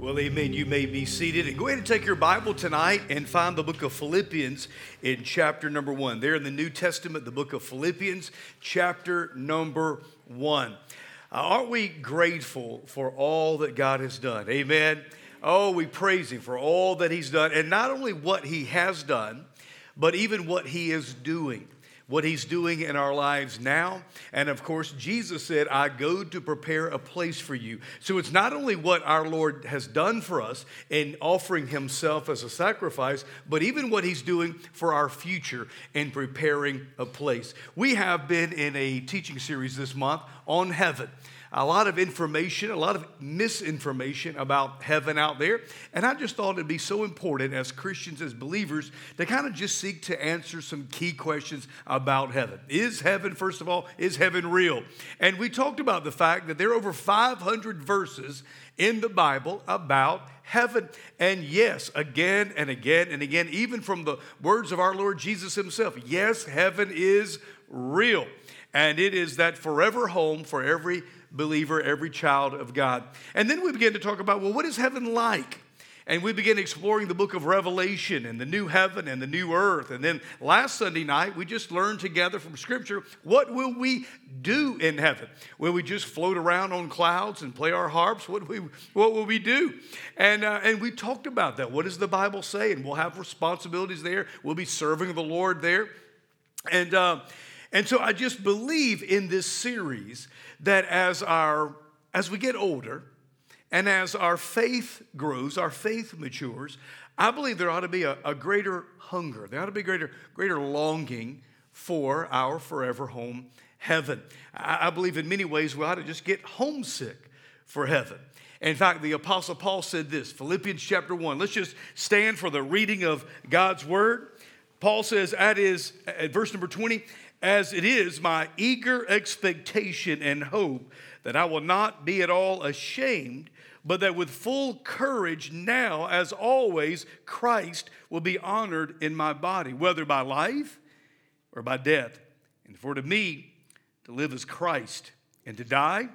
Well, amen. You may be seated. And go ahead and take your Bible tonight and find the book of Philippians in chapter number one. There in the New Testament, the book of Philippians, chapter number one. Uh, aren't we grateful for all that God has done? Amen. Oh, we praise Him for all that He's done, and not only what He has done, but even what He is doing what he's doing in our lives now. And of course, Jesus said, I go to prepare a place for you. So it's not only what our Lord has done for us in offering himself as a sacrifice, but even what he's doing for our future in preparing a place. We have been in a teaching series this month on heaven a lot of information, a lot of misinformation about heaven out there. And I just thought it'd be so important as Christians, as believers, to kind of just seek to answer some key questions about heaven. Is heaven, first of all, is heaven real? And we talked about the fact that there are over 500 verses in the Bible about heaven. And yes, again and again and again, even from the words of our Lord Jesus Himself, yes, heaven is real. And it is that forever home for every believer, every child of God. And then we begin to talk about, well, what is heaven like? And we begin exploring the book of Revelation and the new heaven and the new earth. And then last Sunday night, we just learned together from Scripture what will we do in heaven? Will we just float around on clouds and play our harps? What, we, what will we do? And, uh, and we talked about that. What does the Bible say? And we'll have responsibilities there. We'll be serving the Lord there. And, uh, and so I just believe in this series that as our as we get older and as our faith grows, our faith matures, I believe there ought to be a, a greater hunger. There ought to be greater, greater longing for our forever home, heaven. I, I believe in many ways we ought to just get homesick for heaven. In fact, the Apostle Paul said this Philippians chapter 1. Let's just stand for the reading of God's word. Paul says, that is, at verse number 20, as it is my eager expectation and hope that I will not be at all ashamed, but that with full courage now, as always, Christ will be honored in my body, whether by life or by death. And for to me, to live is Christ, and to die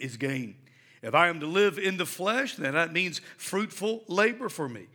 is gain. If I am to live in the flesh, then that means fruitful labor for me.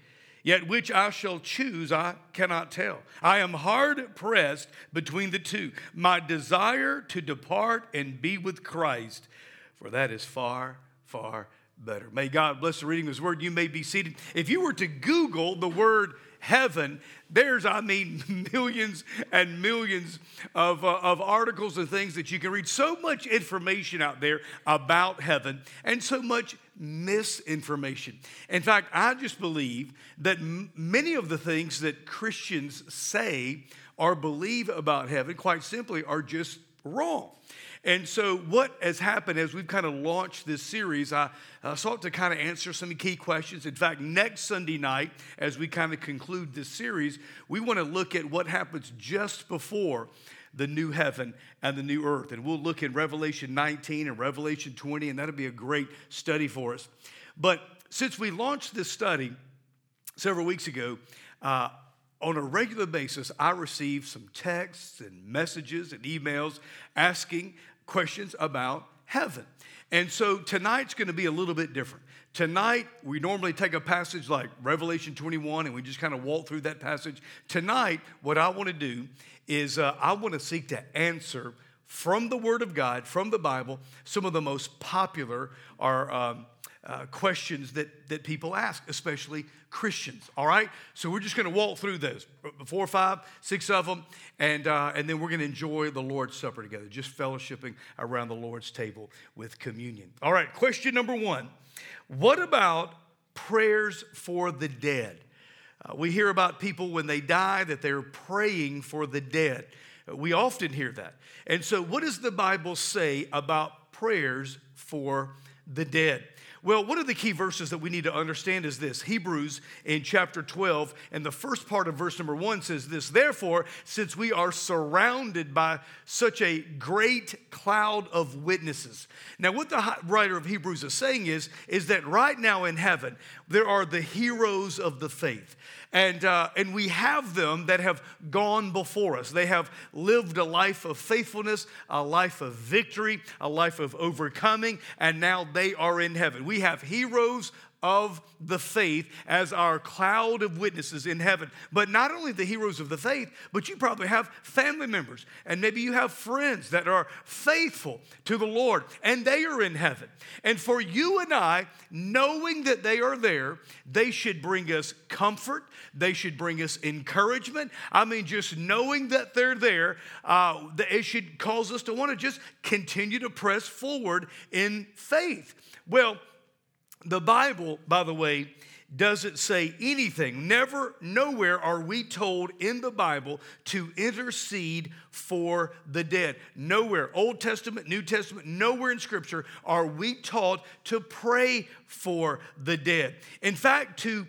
Yet which I shall choose, I cannot tell. I am hard pressed between the two. My desire to depart and be with Christ, for that is far, far better. May God bless the reading of His word. You may be seated. If you were to Google the word heaven, there's, I mean, millions and millions of, uh, of articles and things that you can read. So much information out there about heaven and so much misinformation. In fact, I just believe that m- many of the things that Christians say or believe about heaven, quite simply, are just wrong. And so, what has happened as we've kind of launched this series, I sought to kind of answer some key questions. In fact, next Sunday night, as we kind of conclude this series, we want to look at what happens just before the new heaven and the new earth. And we'll look in Revelation 19 and Revelation 20, and that'll be a great study for us. But since we launched this study several weeks ago, uh, on a regular basis, I receive some texts and messages and emails asking questions about heaven. And so tonight's going to be a little bit different. Tonight, we normally take a passage like Revelation 21 and we just kind of walk through that passage. Tonight, what I want to do is uh, I want to seek to answer from the Word of God, from the Bible, some of the most popular or um, uh, questions that, that people ask, especially Christians. All right? So we're just going to walk through those four, five, six of them, and, uh, and then we're going to enjoy the Lord's Supper together, just fellowshipping around the Lord's table with communion. All right, question number one What about prayers for the dead? Uh, we hear about people when they die that they're praying for the dead. We often hear that. And so, what does the Bible say about prayers for the dead? Well, one of the key verses that we need to understand is this Hebrews in chapter 12, and the first part of verse number one says this Therefore, since we are surrounded by such a great cloud of witnesses. Now, what the writer of Hebrews is saying is, is that right now in heaven, there are the heroes of the faith. And, uh, and we have them that have gone before us. They have lived a life of faithfulness, a life of victory, a life of overcoming, and now they are in heaven. We have heroes of the faith as our cloud of witnesses in heaven. But not only the heroes of the faith, but you probably have family members and maybe you have friends that are faithful to the Lord and they are in heaven. And for you and I, knowing that they are there, they should bring us comfort, they should bring us encouragement. I mean, just knowing that they're there, uh, it should cause us to want to just continue to press forward in faith. Well, the Bible, by the way, doesn't say anything. Never, nowhere are we told in the Bible to intercede for the dead. Nowhere, Old Testament, New Testament, nowhere in Scripture are we taught to pray for the dead. In fact, to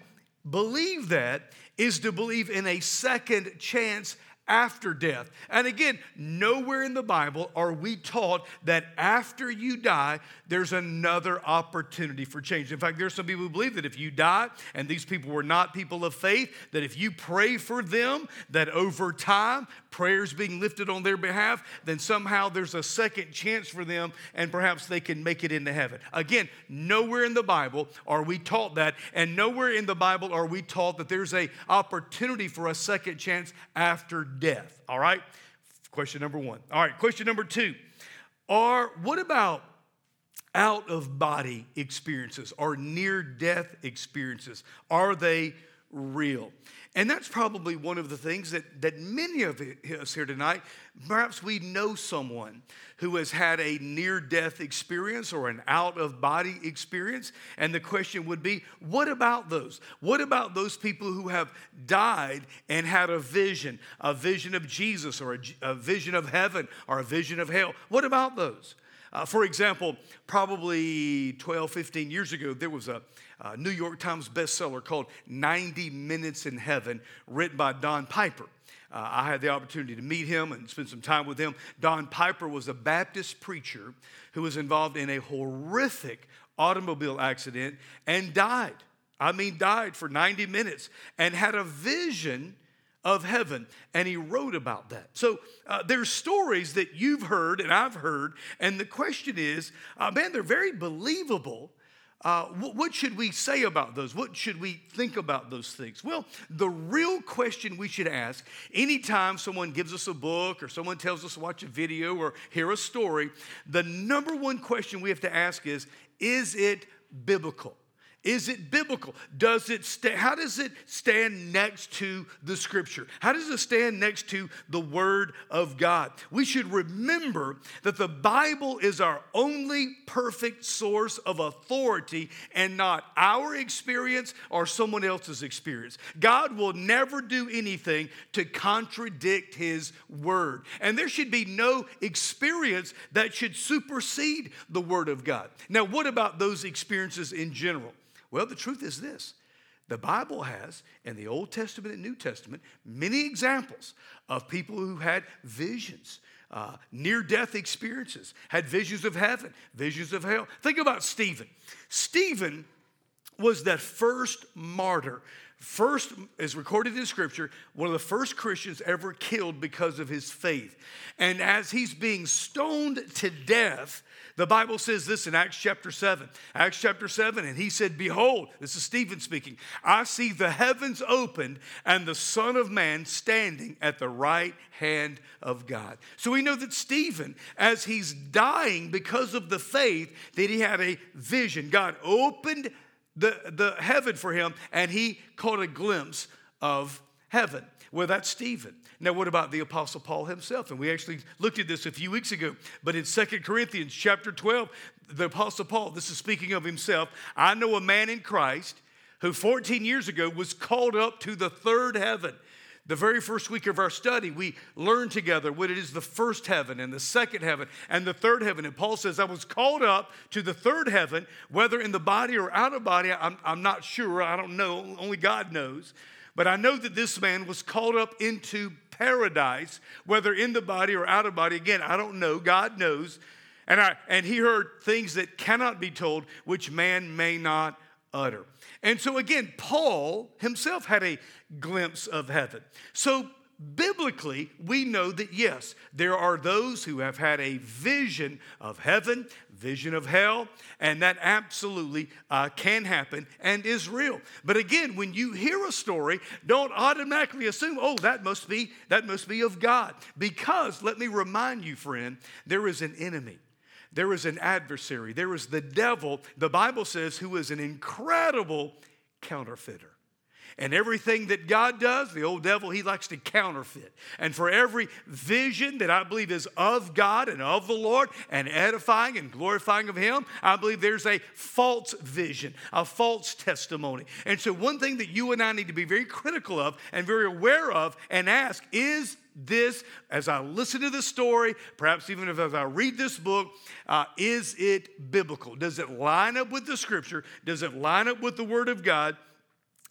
believe that is to believe in a second chance after death. And again, nowhere in the Bible are we taught that after you die, there's another opportunity for change. In fact, there's some people who believe that if you die and these people were not people of faith, that if you pray for them, that over time, prayers being lifted on their behalf, then somehow there's a second chance for them and perhaps they can make it into heaven. Again, nowhere in the Bible are we taught that, and nowhere in the Bible are we taught that there's a opportunity for a second chance after death. All right? Question number one. All right, question number two. Are what about out of body experiences or near death experiences? Are they real? And that's probably one of the things that, that many of us here tonight, perhaps we know someone who has had a near death experience or an out of body experience. And the question would be what about those? What about those people who have died and had a vision, a vision of Jesus or a, a vision of heaven or a vision of hell? What about those? Uh, for example, probably 12, 15 years ago, there was a, a New York Times bestseller called 90 Minutes in Heaven, written by Don Piper. Uh, I had the opportunity to meet him and spend some time with him. Don Piper was a Baptist preacher who was involved in a horrific automobile accident and died. I mean, died for 90 minutes and had a vision of heaven. And he wrote about that. So uh, there's stories that you've heard and I've heard. And the question is, uh, man, they're very believable. Uh, what should we say about those? What should we think about those things? Well, the real question we should ask anytime someone gives us a book or someone tells us to watch a video or hear a story, the number one question we have to ask is Is it biblical? Is it biblical? Does it how does it stand next to the scripture? How does it stand next to the word of God? We should remember that the Bible is our only perfect source of authority and not our experience or someone else's experience. God will never do anything to contradict his word. And there should be no experience that should supersede the word of God. Now, what about those experiences in general? Well, the truth is this the Bible has, in the Old Testament and New Testament, many examples of people who had visions. Uh, near death experiences, had visions of heaven, visions of hell. Think about Stephen. Stephen was that first martyr first as recorded in scripture one of the first christians ever killed because of his faith and as he's being stoned to death the Bible says this in Acts chapter 7. Acts chapter 7, and he said, Behold, this is Stephen speaking, I see the heavens opened and the Son of Man standing at the right hand of God. So we know that Stephen, as he's dying because of the faith, that he had a vision. God opened the, the heaven for him, and he caught a glimpse of heaven. Well, that's Stephen. Now, what about the Apostle Paul himself? And we actually looked at this a few weeks ago, but in Second Corinthians chapter 12, the Apostle Paul, this is speaking of himself, I know a man in Christ who 14 years ago was called up to the third heaven. The very first week of our study, we learned together what it is the first heaven and the second heaven and the third heaven. And Paul says, I was called up to the third heaven, whether in the body or out of body, I'm, I'm not sure. I don't know. Only God knows. But I know that this man was called up into paradise, whether in the body or out of body. Again, I don't know. God knows. And, I, and he heard things that cannot be told, which man may not utter. And so, again, Paul himself had a glimpse of heaven. So, biblically, we know that yes, there are those who have had a vision of heaven, vision of hell, and that absolutely uh, can happen and is real. But again, when you hear a story, don't automatically assume, oh, that must be that must be of God, because let me remind you, friend, there is an enemy. There is an adversary. There is the devil, the Bible says, who is an incredible counterfeiter. And everything that God does, the old devil, he likes to counterfeit. And for every vision that I believe is of God and of the Lord and edifying and glorifying of Him, I believe there's a false vision, a false testimony. And so, one thing that you and I need to be very critical of and very aware of and ask is this, as I listen to this story, perhaps even if as I read this book, uh, is it biblical? Does it line up with the scripture? Does it line up with the word of God?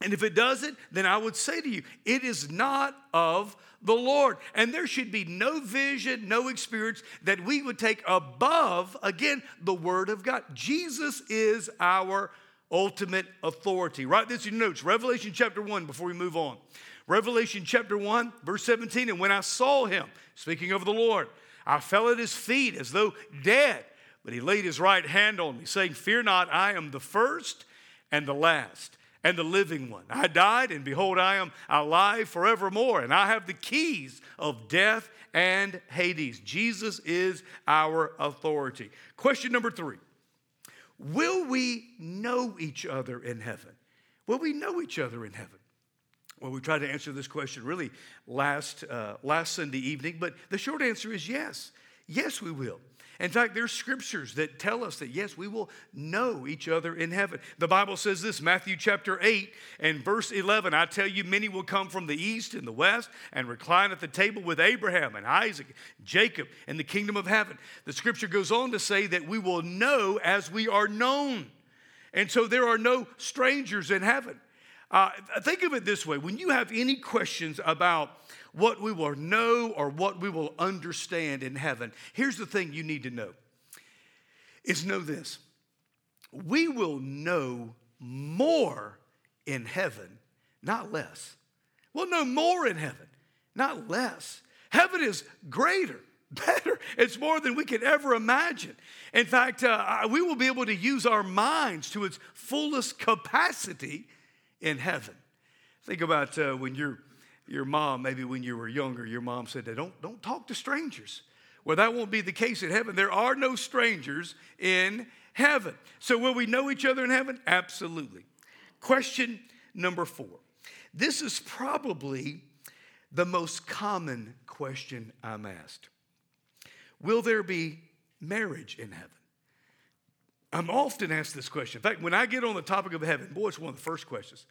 And if it doesn't, then I would say to you, it is not of the Lord. And there should be no vision, no experience that we would take above, again, the Word of God. Jesus is our ultimate authority. Write this in your notes Revelation chapter 1 before we move on. Revelation chapter 1, verse 17. And when I saw him, speaking of the Lord, I fell at his feet as though dead. But he laid his right hand on me, saying, Fear not, I am the first and the last and the living one. I died, and behold, I am alive forevermore, and I have the keys of death and Hades. Jesus is our authority. Question number three Will we know each other in heaven? Will we know each other in heaven? Well, we tried to answer this question really last, uh, last Sunday evening, but the short answer is yes. Yes, we will. In fact, there's scriptures that tell us that yes, we will know each other in heaven. The Bible says this, Matthew chapter 8 and verse 11 I tell you, many will come from the east and the west and recline at the table with Abraham and Isaac, Jacob, in the kingdom of heaven. The scripture goes on to say that we will know as we are known. And so there are no strangers in heaven. Uh, think of it this way when you have any questions about what we will know or what we will understand in heaven, here's the thing you need to know is know this. We will know more in heaven, not less. We'll know more in heaven, not less. Heaven is greater, better. It's more than we could ever imagine. In fact, uh, we will be able to use our minds to its fullest capacity in heaven. Think about uh, when you're your mom, maybe when you were younger, your mom said, don't, don't talk to strangers. Well, that won't be the case in heaven. There are no strangers in heaven. So, will we know each other in heaven? Absolutely. Question number four. This is probably the most common question I'm asked Will there be marriage in heaven? I'm often asked this question. In fact, when I get on the topic of heaven, boy, it's one of the first questions.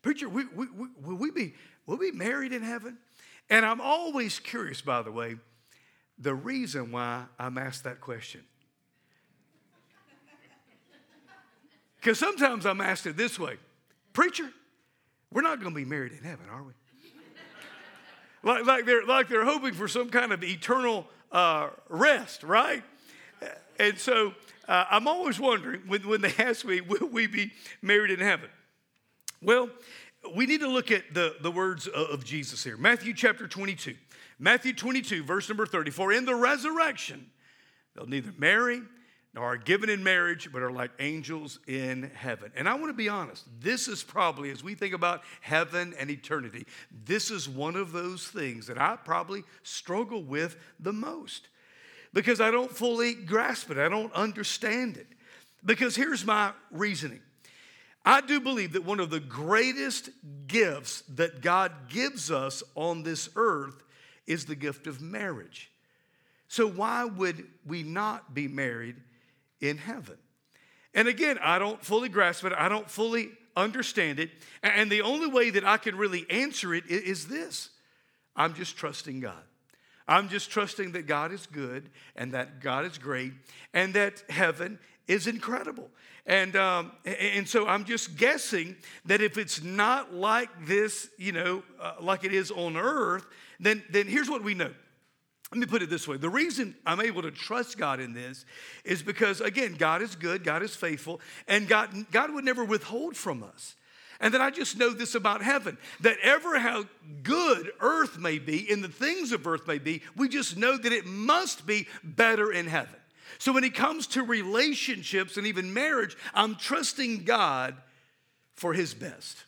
Preacher, we, we, we, will we be will we be married in heaven? And I'm always curious, by the way, the reason why I'm asked that question. Because sometimes I'm asked it this way Preacher, we're not going to be married in heaven, are we? like, like, they're, like they're hoping for some kind of eternal uh, rest, right? And so uh, I'm always wondering when, when they ask me, Will we be married in heaven? Well, we need to look at the, the words of Jesus here. Matthew chapter 22. Matthew 22, verse number 34. In the resurrection, they'll neither marry nor are given in marriage, but are like angels in heaven. And I want to be honest, this is probably, as we think about heaven and eternity, this is one of those things that I probably struggle with the most because I don't fully grasp it, I don't understand it. Because here's my reasoning I do believe that one of the greatest gifts that God gives us on this earth is the gift of marriage. So, why would we not be married in heaven? And again, I don't fully grasp it, I don't fully understand it. And the only way that I can really answer it is this I'm just trusting God. I'm just trusting that God is good and that God is great and that heaven is incredible. And, um, and so I'm just guessing that if it's not like this, you know, uh, like it is on earth, then, then here's what we know. Let me put it this way. The reason I'm able to trust God in this is because, again, God is good, God is faithful, and God, God would never withhold from us. And then I just know this about heaven that ever how good earth may be and the things of earth may be, we just know that it must be better in heaven. So when it comes to relationships and even marriage, I'm trusting God for his best.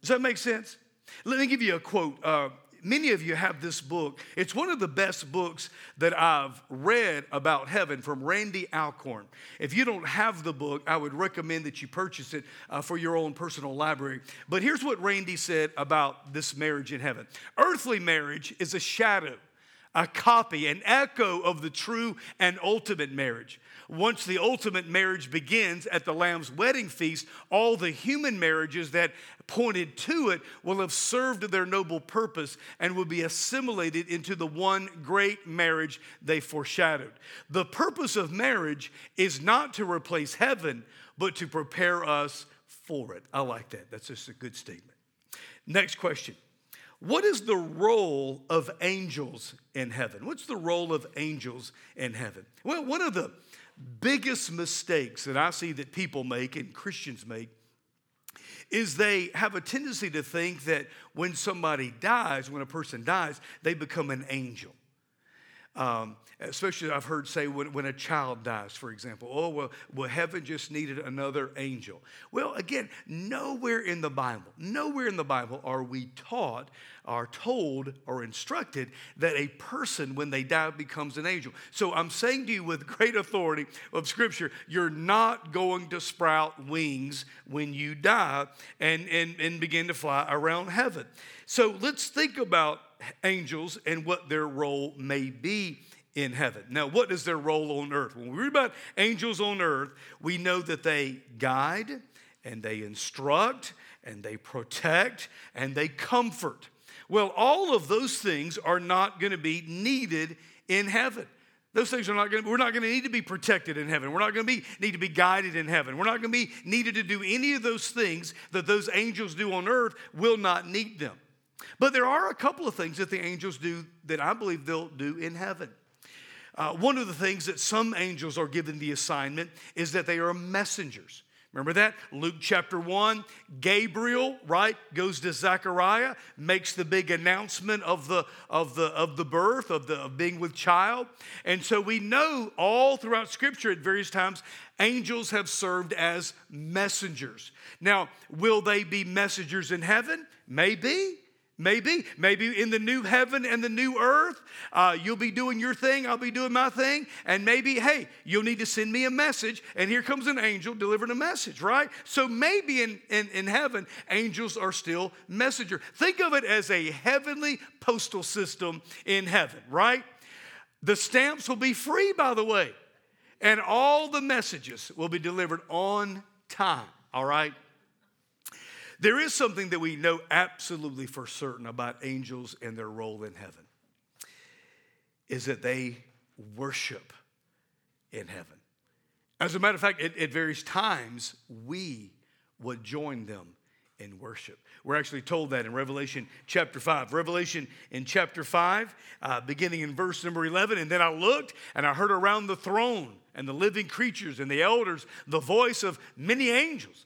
Does that make sense? Let me give you a quote. Uh, many of you have this book. It's one of the best books that I've read about heaven from Randy Alcorn. If you don't have the book, I would recommend that you purchase it uh, for your own personal library. But here's what Randy said about this marriage in heaven Earthly marriage is a shadow a copy, an echo of the true and ultimate marriage. Once the ultimate marriage begins at the Lamb's wedding feast, all the human marriages that pointed to it will have served their noble purpose and will be assimilated into the one great marriage they foreshadowed. The purpose of marriage is not to replace heaven, but to prepare us for it. I like that. That's just a good statement. Next question what is the role of angels in heaven? What's the role of angels in heaven? Well, one of the biggest mistakes that I see that people make and Christians make is they have a tendency to think that when somebody dies, when a person dies, they become an angel. Um, especially I've heard say when, when a child dies, for example, oh, well, well, heaven just needed another angel. Well, again, nowhere in the Bible, nowhere in the Bible are we taught, are told, or instructed that a person, when they die, becomes an angel. So I'm saying to you with great authority of Scripture, you're not going to sprout wings when you die and, and, and begin to fly around heaven. So let's think about angels and what their role may be in heaven. Now, what is their role on earth? When we read about angels on earth, we know that they guide and they instruct and they protect and they comfort. Well, all of those things are not going to be needed in heaven. Those things are not going to, we're not going to need to be protected in heaven. We're not going to be, need to be guided in heaven. We're not going to be needed to do any of those things that those angels do on earth, will not need them. But there are a couple of things that the angels do that I believe they'll do in heaven. Uh, one of the things that some angels are given the assignment is that they are messengers. Remember that? Luke chapter 1, Gabriel, right, goes to Zechariah, makes the big announcement of the, of the, of the birth, of, the, of being with child. And so we know all throughout Scripture at various times, angels have served as messengers. Now, will they be messengers in heaven? Maybe. Maybe, maybe in the new heaven and the new earth, uh, you'll be doing your thing, I'll be doing my thing, and maybe, hey, you'll need to send me a message, and here comes an angel delivering a message, right? So maybe in, in, in heaven, angels are still messenger. Think of it as a heavenly postal system in heaven, right? The stamps will be free, by the way, and all the messages will be delivered on time, all right? There is something that we know absolutely for certain about angels and their role in heaven is that they worship in heaven. As a matter of fact, at, at various times, we would join them in worship. We're actually told that in Revelation chapter 5. Revelation in chapter 5, uh, beginning in verse number 11. And then I looked and I heard around the throne and the living creatures and the elders the voice of many angels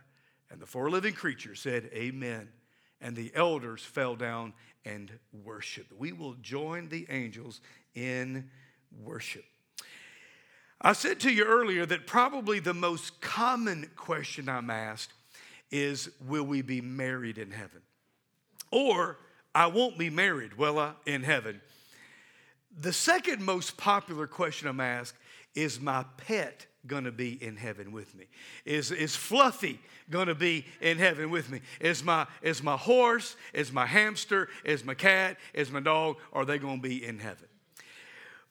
And the four living creatures said, Amen. And the elders fell down and worshiped. We will join the angels in worship. I said to you earlier that probably the most common question I'm asked is Will we be married in heaven? Or, I won't be married, will I, in heaven? The second most popular question I'm asked is My pet going to be in heaven with me? Is, is Fluffy going to be in heaven with me? Is my, is my horse, is my hamster, is my cat, is my dog, are they going to be in heaven?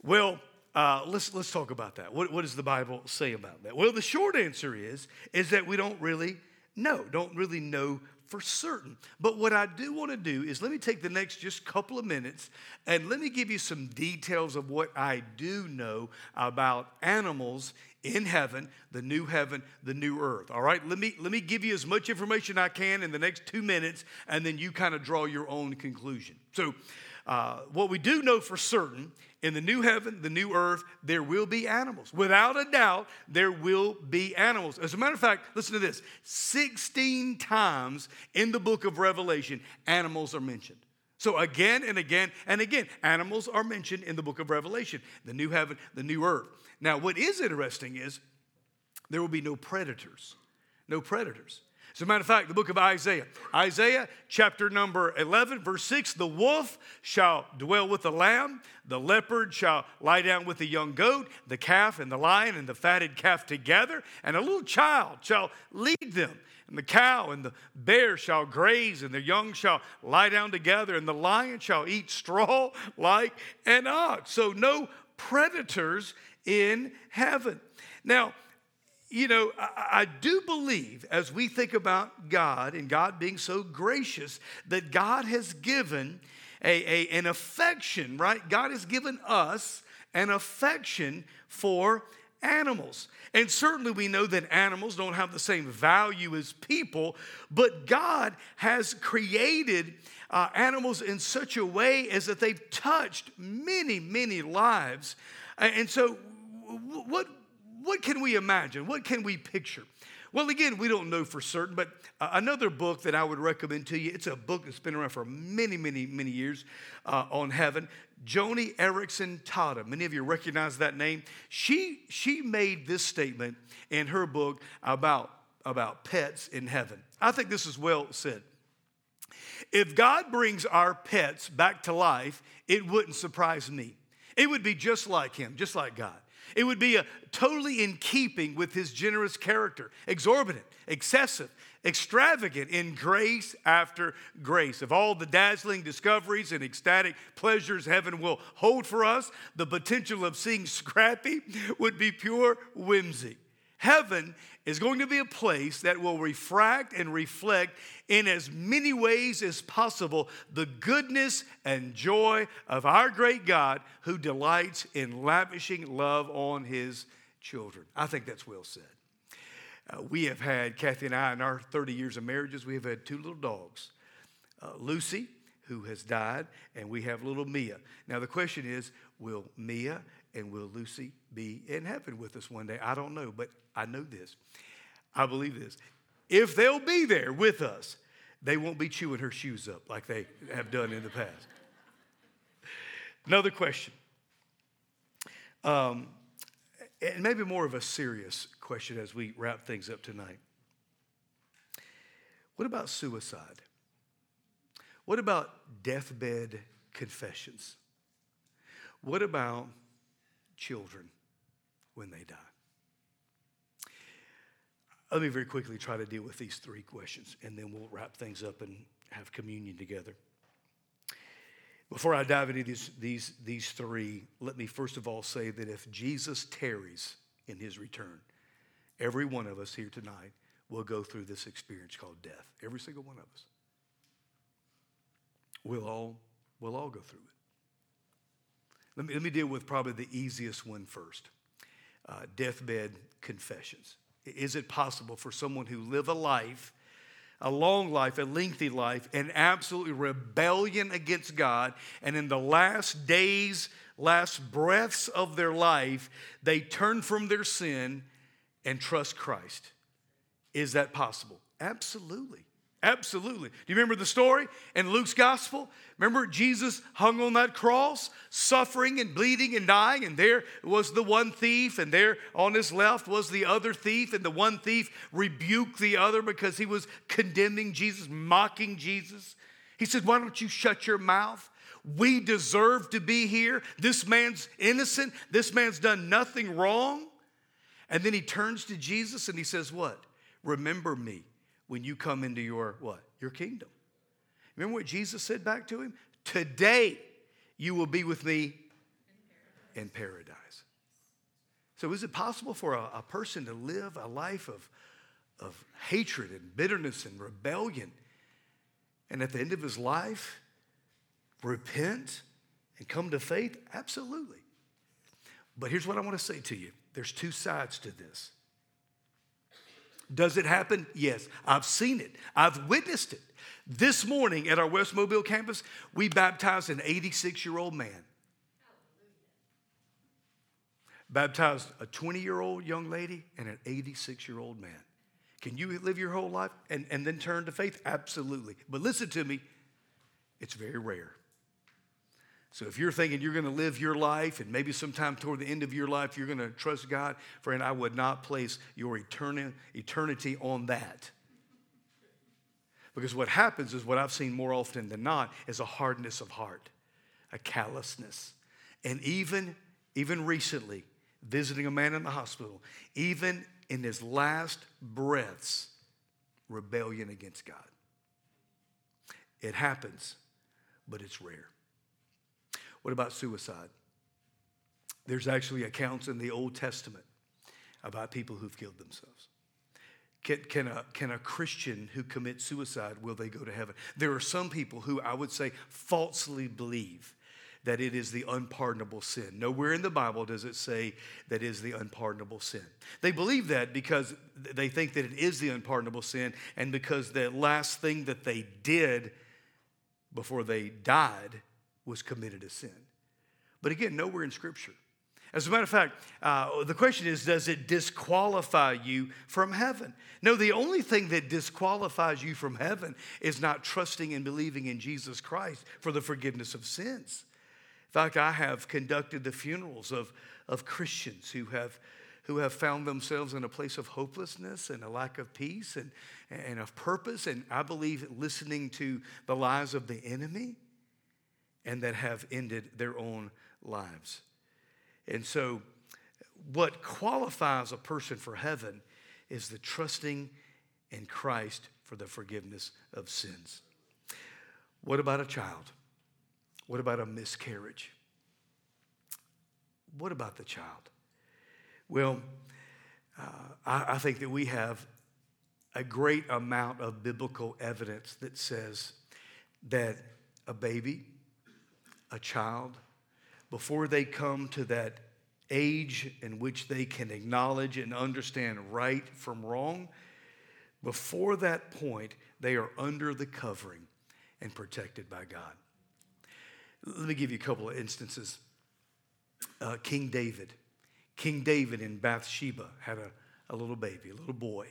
Well, uh, let's, let's talk about that. What, what does the Bible say about that? Well, the short answer is, is that we don't really know, don't really know for certain. But what I do want to do is let me take the next just couple of minutes and let me give you some details of what I do know about animals in heaven, the new heaven, the new earth. All right, let me let me give you as much information I can in the next two minutes, and then you kind of draw your own conclusion. So, uh, what we do know for certain in the new heaven, the new earth, there will be animals. Without a doubt, there will be animals. As a matter of fact, listen to this 16 times in the book of Revelation, animals are mentioned. So, again and again and again, animals are mentioned in the book of Revelation the new heaven, the new earth. Now, what is interesting is there will be no predators. No predators. As a matter of fact, the book of Isaiah, Isaiah chapter number 11, verse 6 the wolf shall dwell with the lamb, the leopard shall lie down with the young goat, the calf and the lion and the fatted calf together, and a little child shall lead them. And the cow and the bear shall graze, and the young shall lie down together, and the lion shall eat straw like an ox. So, no predators in heaven. Now, you know, I, I, do believe as we think about God and God being so gracious that God has given a, a, an affection, right? God has given us an affection for animals. And certainly we know that animals don't have the same value as people, but God has created uh, animals in such a way as that they've touched many, many lives. And so, what what can we imagine? What can we picture? Well, again, we don't know for certain, but uh, another book that I would recommend to you, it's a book that's been around for many, many, many years uh, on heaven. Joni Eareckson Tada. Many of you recognize that name. She, she made this statement in her book about, about pets in heaven. I think this is well said. If God brings our pets back to life, it wouldn't surprise me. It would be just like Him, just like God. It would be a, totally in keeping with his generous character, exorbitant, excessive, extravagant in grace after grace. Of all the dazzling discoveries and ecstatic pleasures heaven will hold for us, the potential of seeing Scrappy would be pure whimsy. Heaven is going to be a place that will refract and reflect in as many ways as possible the goodness and joy of our great God who delights in lavishing love on his children. I think that's well said. Uh, we have had, Kathy and I, in our 30 years of marriages, we have had two little dogs uh, Lucy, who has died, and we have little Mia. Now, the question is will Mia and will Lucy be in heaven with us one day? I don't know, but I know this. I believe this. If they'll be there with us, they won't be chewing her shoes up like they have done in the past. Another question. Um, and maybe more of a serious question as we wrap things up tonight. What about suicide? What about deathbed confessions? What about children when they die? Let me very quickly try to deal with these three questions, and then we'll wrap things up and have communion together. Before I dive into these, these, these three, let me first of all say that if Jesus tarries in his return, every one of us here tonight will go through this experience called death. Every single one of us. We'll all, we'll all go through it. Let me, let me deal with probably the easiest one first uh, deathbed confessions. Is it possible for someone who live a life, a long life, a lengthy life, in absolutely rebellion against God, and in the last days, last breaths of their life, they turn from their sin and trust Christ? Is that possible? Absolutely. Absolutely. Do you remember the story in Luke's gospel? Remember Jesus hung on that cross, suffering and bleeding and dying, and there was the one thief, and there on his left was the other thief, and the one thief rebuked the other because he was condemning Jesus, mocking Jesus. He said, Why don't you shut your mouth? We deserve to be here. This man's innocent. This man's done nothing wrong. And then he turns to Jesus and he says, What? Remember me when you come into your what? Your kingdom. Remember what Jesus said back to him? Today you will be with me in paradise. So, is it possible for a, a person to live a life of, of hatred and bitterness and rebellion and at the end of his life, repent and come to faith? Absolutely. But here's what I want to say to you there's two sides to this. Does it happen? Yes. I've seen it, I've witnessed it. This morning at our West Mobile campus, we baptized an 86 year old man. Baptized a 20 year old young lady and an 86 year old man. Can you live your whole life and, and then turn to faith? Absolutely. But listen to me, it's very rare. So if you're thinking you're going to live your life and maybe sometime toward the end of your life you're going to trust God, friend, I would not place your eternity, on that. Because what happens is what I've seen more often than not is a hardness of heart, a callousness. And even, even recently, visiting a man in the hospital, even in his last breaths, rebellion against God. It happens, but it's rare. What about suicide? There's actually accounts in the Old Testament about people who've killed themselves. Can, can, a, can a Christian who commits suicide, will they go to heaven? There are some people who I would say falsely believe that it is the unpardonable sin. Nowhere in the Bible does it say that is the unpardonable sin. They believe that because they think that it is the unpardonable sin and because the last thing that they did before they died was committed a sin. But again, nowhere in Scripture. As a matter of fact, uh, the question is does it disqualify you from heaven? No, the only thing that disqualifies you from heaven is not trusting and believing in Jesus Christ for the forgiveness of sins. In fact, I have conducted the funerals of, of Christians who have, who have found themselves in a place of hopelessness and a lack of peace and, and of purpose, and I believe listening to the lies of the enemy and that have ended their own lives. And so, what qualifies a person for heaven is the trusting in Christ for the forgiveness of sins. What about a child? What about a miscarriage? What about the child? Well, uh, I, I think that we have a great amount of biblical evidence that says that a baby, a child, before they come to that age in which they can acknowledge and understand right from wrong, before that point, they are under the covering and protected by God. Let me give you a couple of instances. Uh, King David. King David in Bathsheba had a, a little baby, a little boy,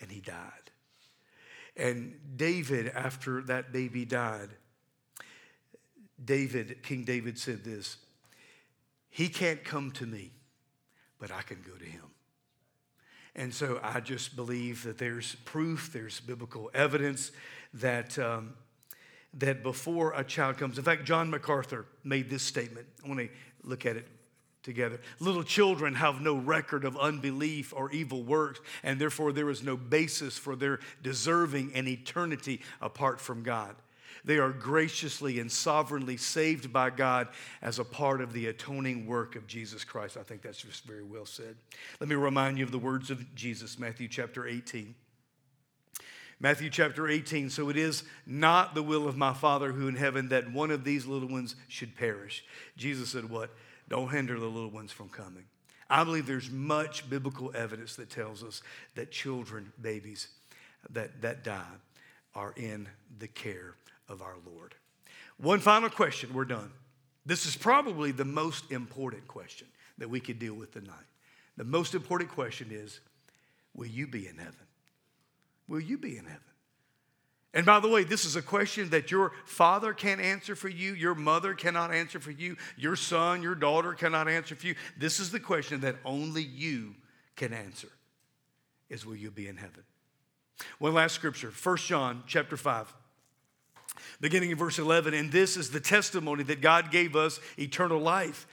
and he died. And David, after that baby died, David, King David said this He can't come to me, but I can go to him. And so I just believe that there's proof, there's biblical evidence that, um, that before a child comes, in fact, John MacArthur made this statement. I want to look at it together. Little children have no record of unbelief or evil works, and therefore there is no basis for their deserving an eternity apart from God. They are graciously and sovereignly saved by God as a part of the atoning work of Jesus Christ. I think that's just very well said. Let me remind you of the words of Jesus, Matthew chapter 18. Matthew chapter 18. So it is not the will of my Father who in heaven that one of these little ones should perish. Jesus said, What? Don't hinder the little ones from coming. I believe there's much biblical evidence that tells us that children, babies that, that die, are in the care of our Lord. One final question, we're done. This is probably the most important question that we could deal with tonight. The most important question is Will you be in heaven? Will you be in heaven? And by the way, this is a question that your father can't answer for you, your mother cannot answer for you, your son, your daughter cannot answer for you. This is the question that only you can answer. Is will you be in heaven? One last scripture, 1 John chapter 5 beginning in verse 11. And this is the testimony that God gave us eternal life.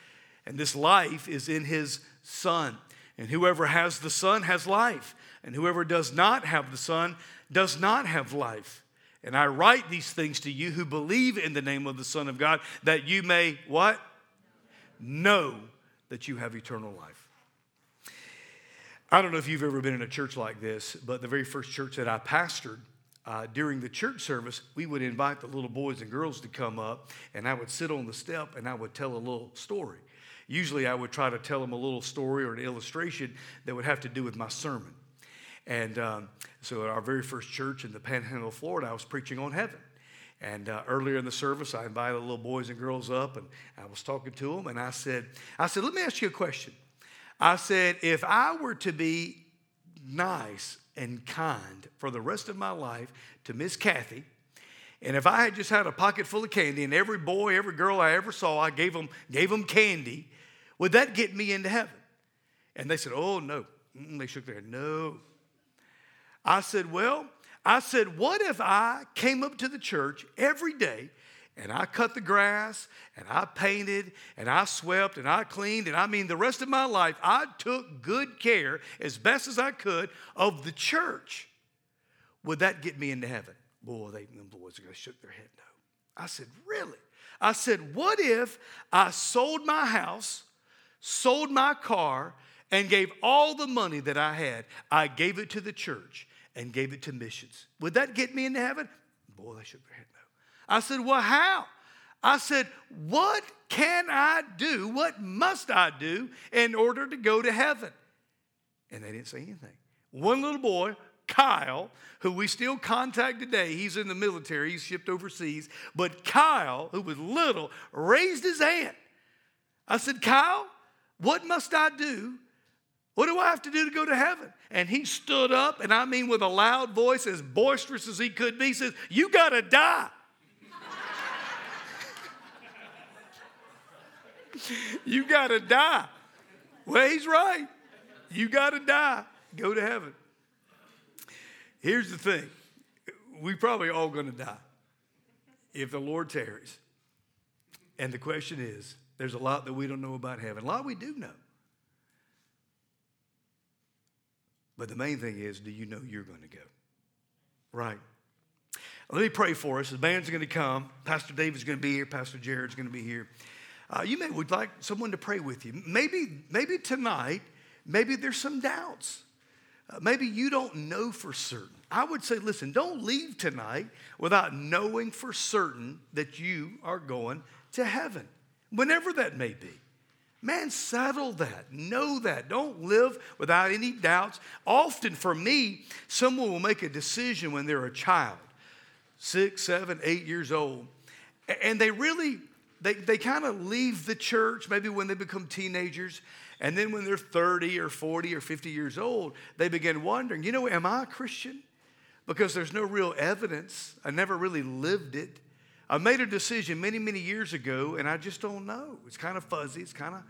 And this life is in his Son. And whoever has the Son has life. And whoever does not have the Son does not have life. And I write these things to you who believe in the name of the Son of God, that you may what? Know that you have eternal life. I don't know if you've ever been in a church like this, but the very first church that I pastored, uh, during the church service, we would invite the little boys and girls to come up, and I would sit on the step and I would tell a little story. Usually, I would try to tell them a little story or an illustration that would have to do with my sermon. And um, so, at our very first church in the Panhandle of Florida, I was preaching on heaven. And uh, earlier in the service, I invited the little boys and girls up, and I was talking to them, and I said, "I said, let me ask you a question." I said, if I were to be nice and kind for the rest of my life to Miss Kathy, and if I had just had a pocket full of candy and every boy, every girl I ever saw, I gave them, gave them candy, would that get me into heaven? And they said, Oh, no. Mm, they shook their head, No. I said, Well, I said, What if I came up to the church every day and I cut the grass and I painted and I swept and I cleaned and I mean the rest of my life I took good care as best as I could of the church. Would that get me into heaven? Boy, they them boys are going to shook their head no. I said, really? I said, what if I sold my house, sold my car, and gave all the money that I had, I gave it to the church and gave it to missions. Would that get me into heaven? Boy, they shook their head I said, Well, how? I said, What can I do? What must I do in order to go to heaven? And they didn't say anything. One little boy, Kyle, who we still contact today, he's in the military, he's shipped overseas, but Kyle, who was little, raised his hand. I said, Kyle, what must I do? What do I have to do to go to heaven? And he stood up, and I mean with a loud voice, as boisterous as he could be, says, You got to die. you got to die. Well, he's right. You got to die. Go to heaven. Here's the thing we probably all going to die if the Lord tarries. And the question is there's a lot that we don't know about heaven, a lot we do know. But the main thing is, do you know you're going to go? Right. Let me pray for us. The band's going to come. Pastor David's going to be here. Pastor Jared's going to be here. Uh, you may would like someone to pray with you. Maybe, maybe tonight, maybe there's some doubts. Uh, maybe you don't know for certain. I would say, listen, don't leave tonight without knowing for certain that you are going to heaven, whenever that may be. Man, settle that. Know that. Don't live without any doubts. Often, for me, someone will make a decision when they're a child, six, seven, eight years old, and they really they, they kind of leave the church maybe when they become teenagers. And then when they're 30 or 40 or 50 years old, they begin wondering, you know, am I a Christian? Because there's no real evidence. I never really lived it. I made a decision many, many years ago, and I just don't know. It's kind of fuzzy, it's kind of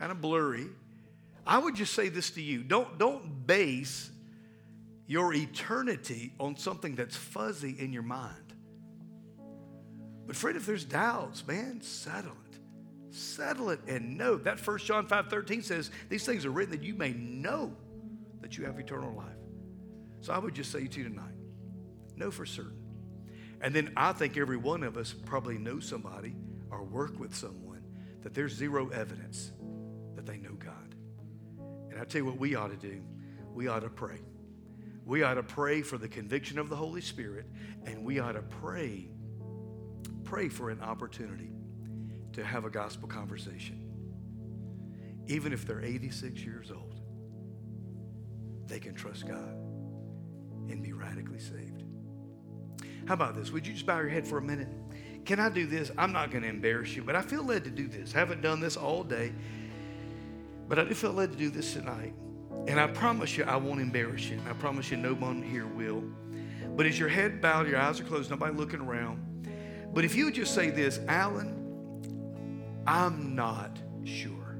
kind of blurry. I would just say this to you. Don't, don't base your eternity on something that's fuzzy in your mind. But friend, if there's doubts, man, settle it. Settle it and know. That first John 5 13 says, These things are written that you may know that you have eternal life. So I would just say to you tonight, know for certain. And then I think every one of us probably knows somebody or work with someone that there's zero evidence that they know God. And I tell you what we ought to do. We ought to pray. We ought to pray for the conviction of the Holy Spirit, and we ought to pray pray for an opportunity to have a gospel conversation. Even if they're 86 years old, they can trust God and be radically saved. How about this? Would you just bow your head for a minute? Can I do this? I'm not going to embarrass you, but I feel led to do this. I haven't done this all day, but I do feel led to do this tonight. And I promise you, I won't embarrass you. I promise you, no one here will. But as your head bowed, your eyes are closed, nobody looking around, but if you would just say this, Alan, I'm not sure.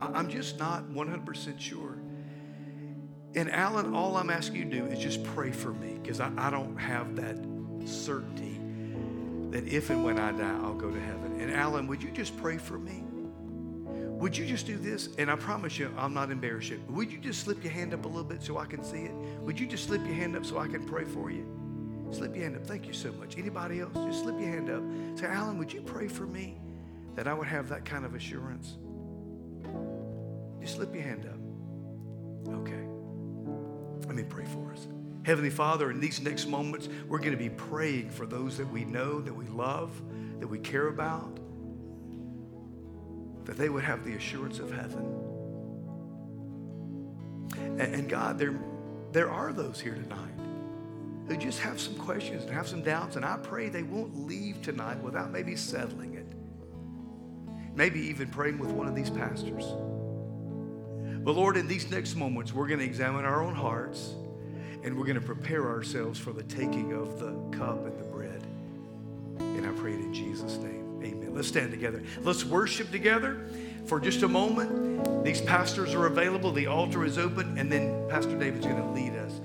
I'm just not 100% sure. And Alan, all I'm asking you to do is just pray for me because I, I, don't have that certainty that if and when I die, I'll go to heaven. And Alan, would you just pray for me? Would you just do this? And I promise you, I'm not embarrass you. Would you just slip your hand up a little bit so I can see it? Would you just slip your hand up so I can pray for you? Slip your hand up. Thank you so much. Anybody else? Just slip your hand up. Say, Alan, would you pray for me that I would have that kind of assurance? Just slip your hand up. Okay. Let me pray for us. Heavenly Father, in these next moments, we're going to be praying for those that we know, that we love, that we care about, that they would have the assurance of heaven. And, God, there, there are those here tonight who just have some questions and have some doubts, and I pray they won't leave tonight without maybe settling it. Maybe even praying with one of these pastors. But Lord, in these next moments, we're going to examine our own hearts and we're going to prepare ourselves for the taking of the cup and the bread. And I pray it in Jesus' name. Amen. Let's stand together. Let's worship together for just a moment. These pastors are available, the altar is open, and then Pastor David's going to lead us.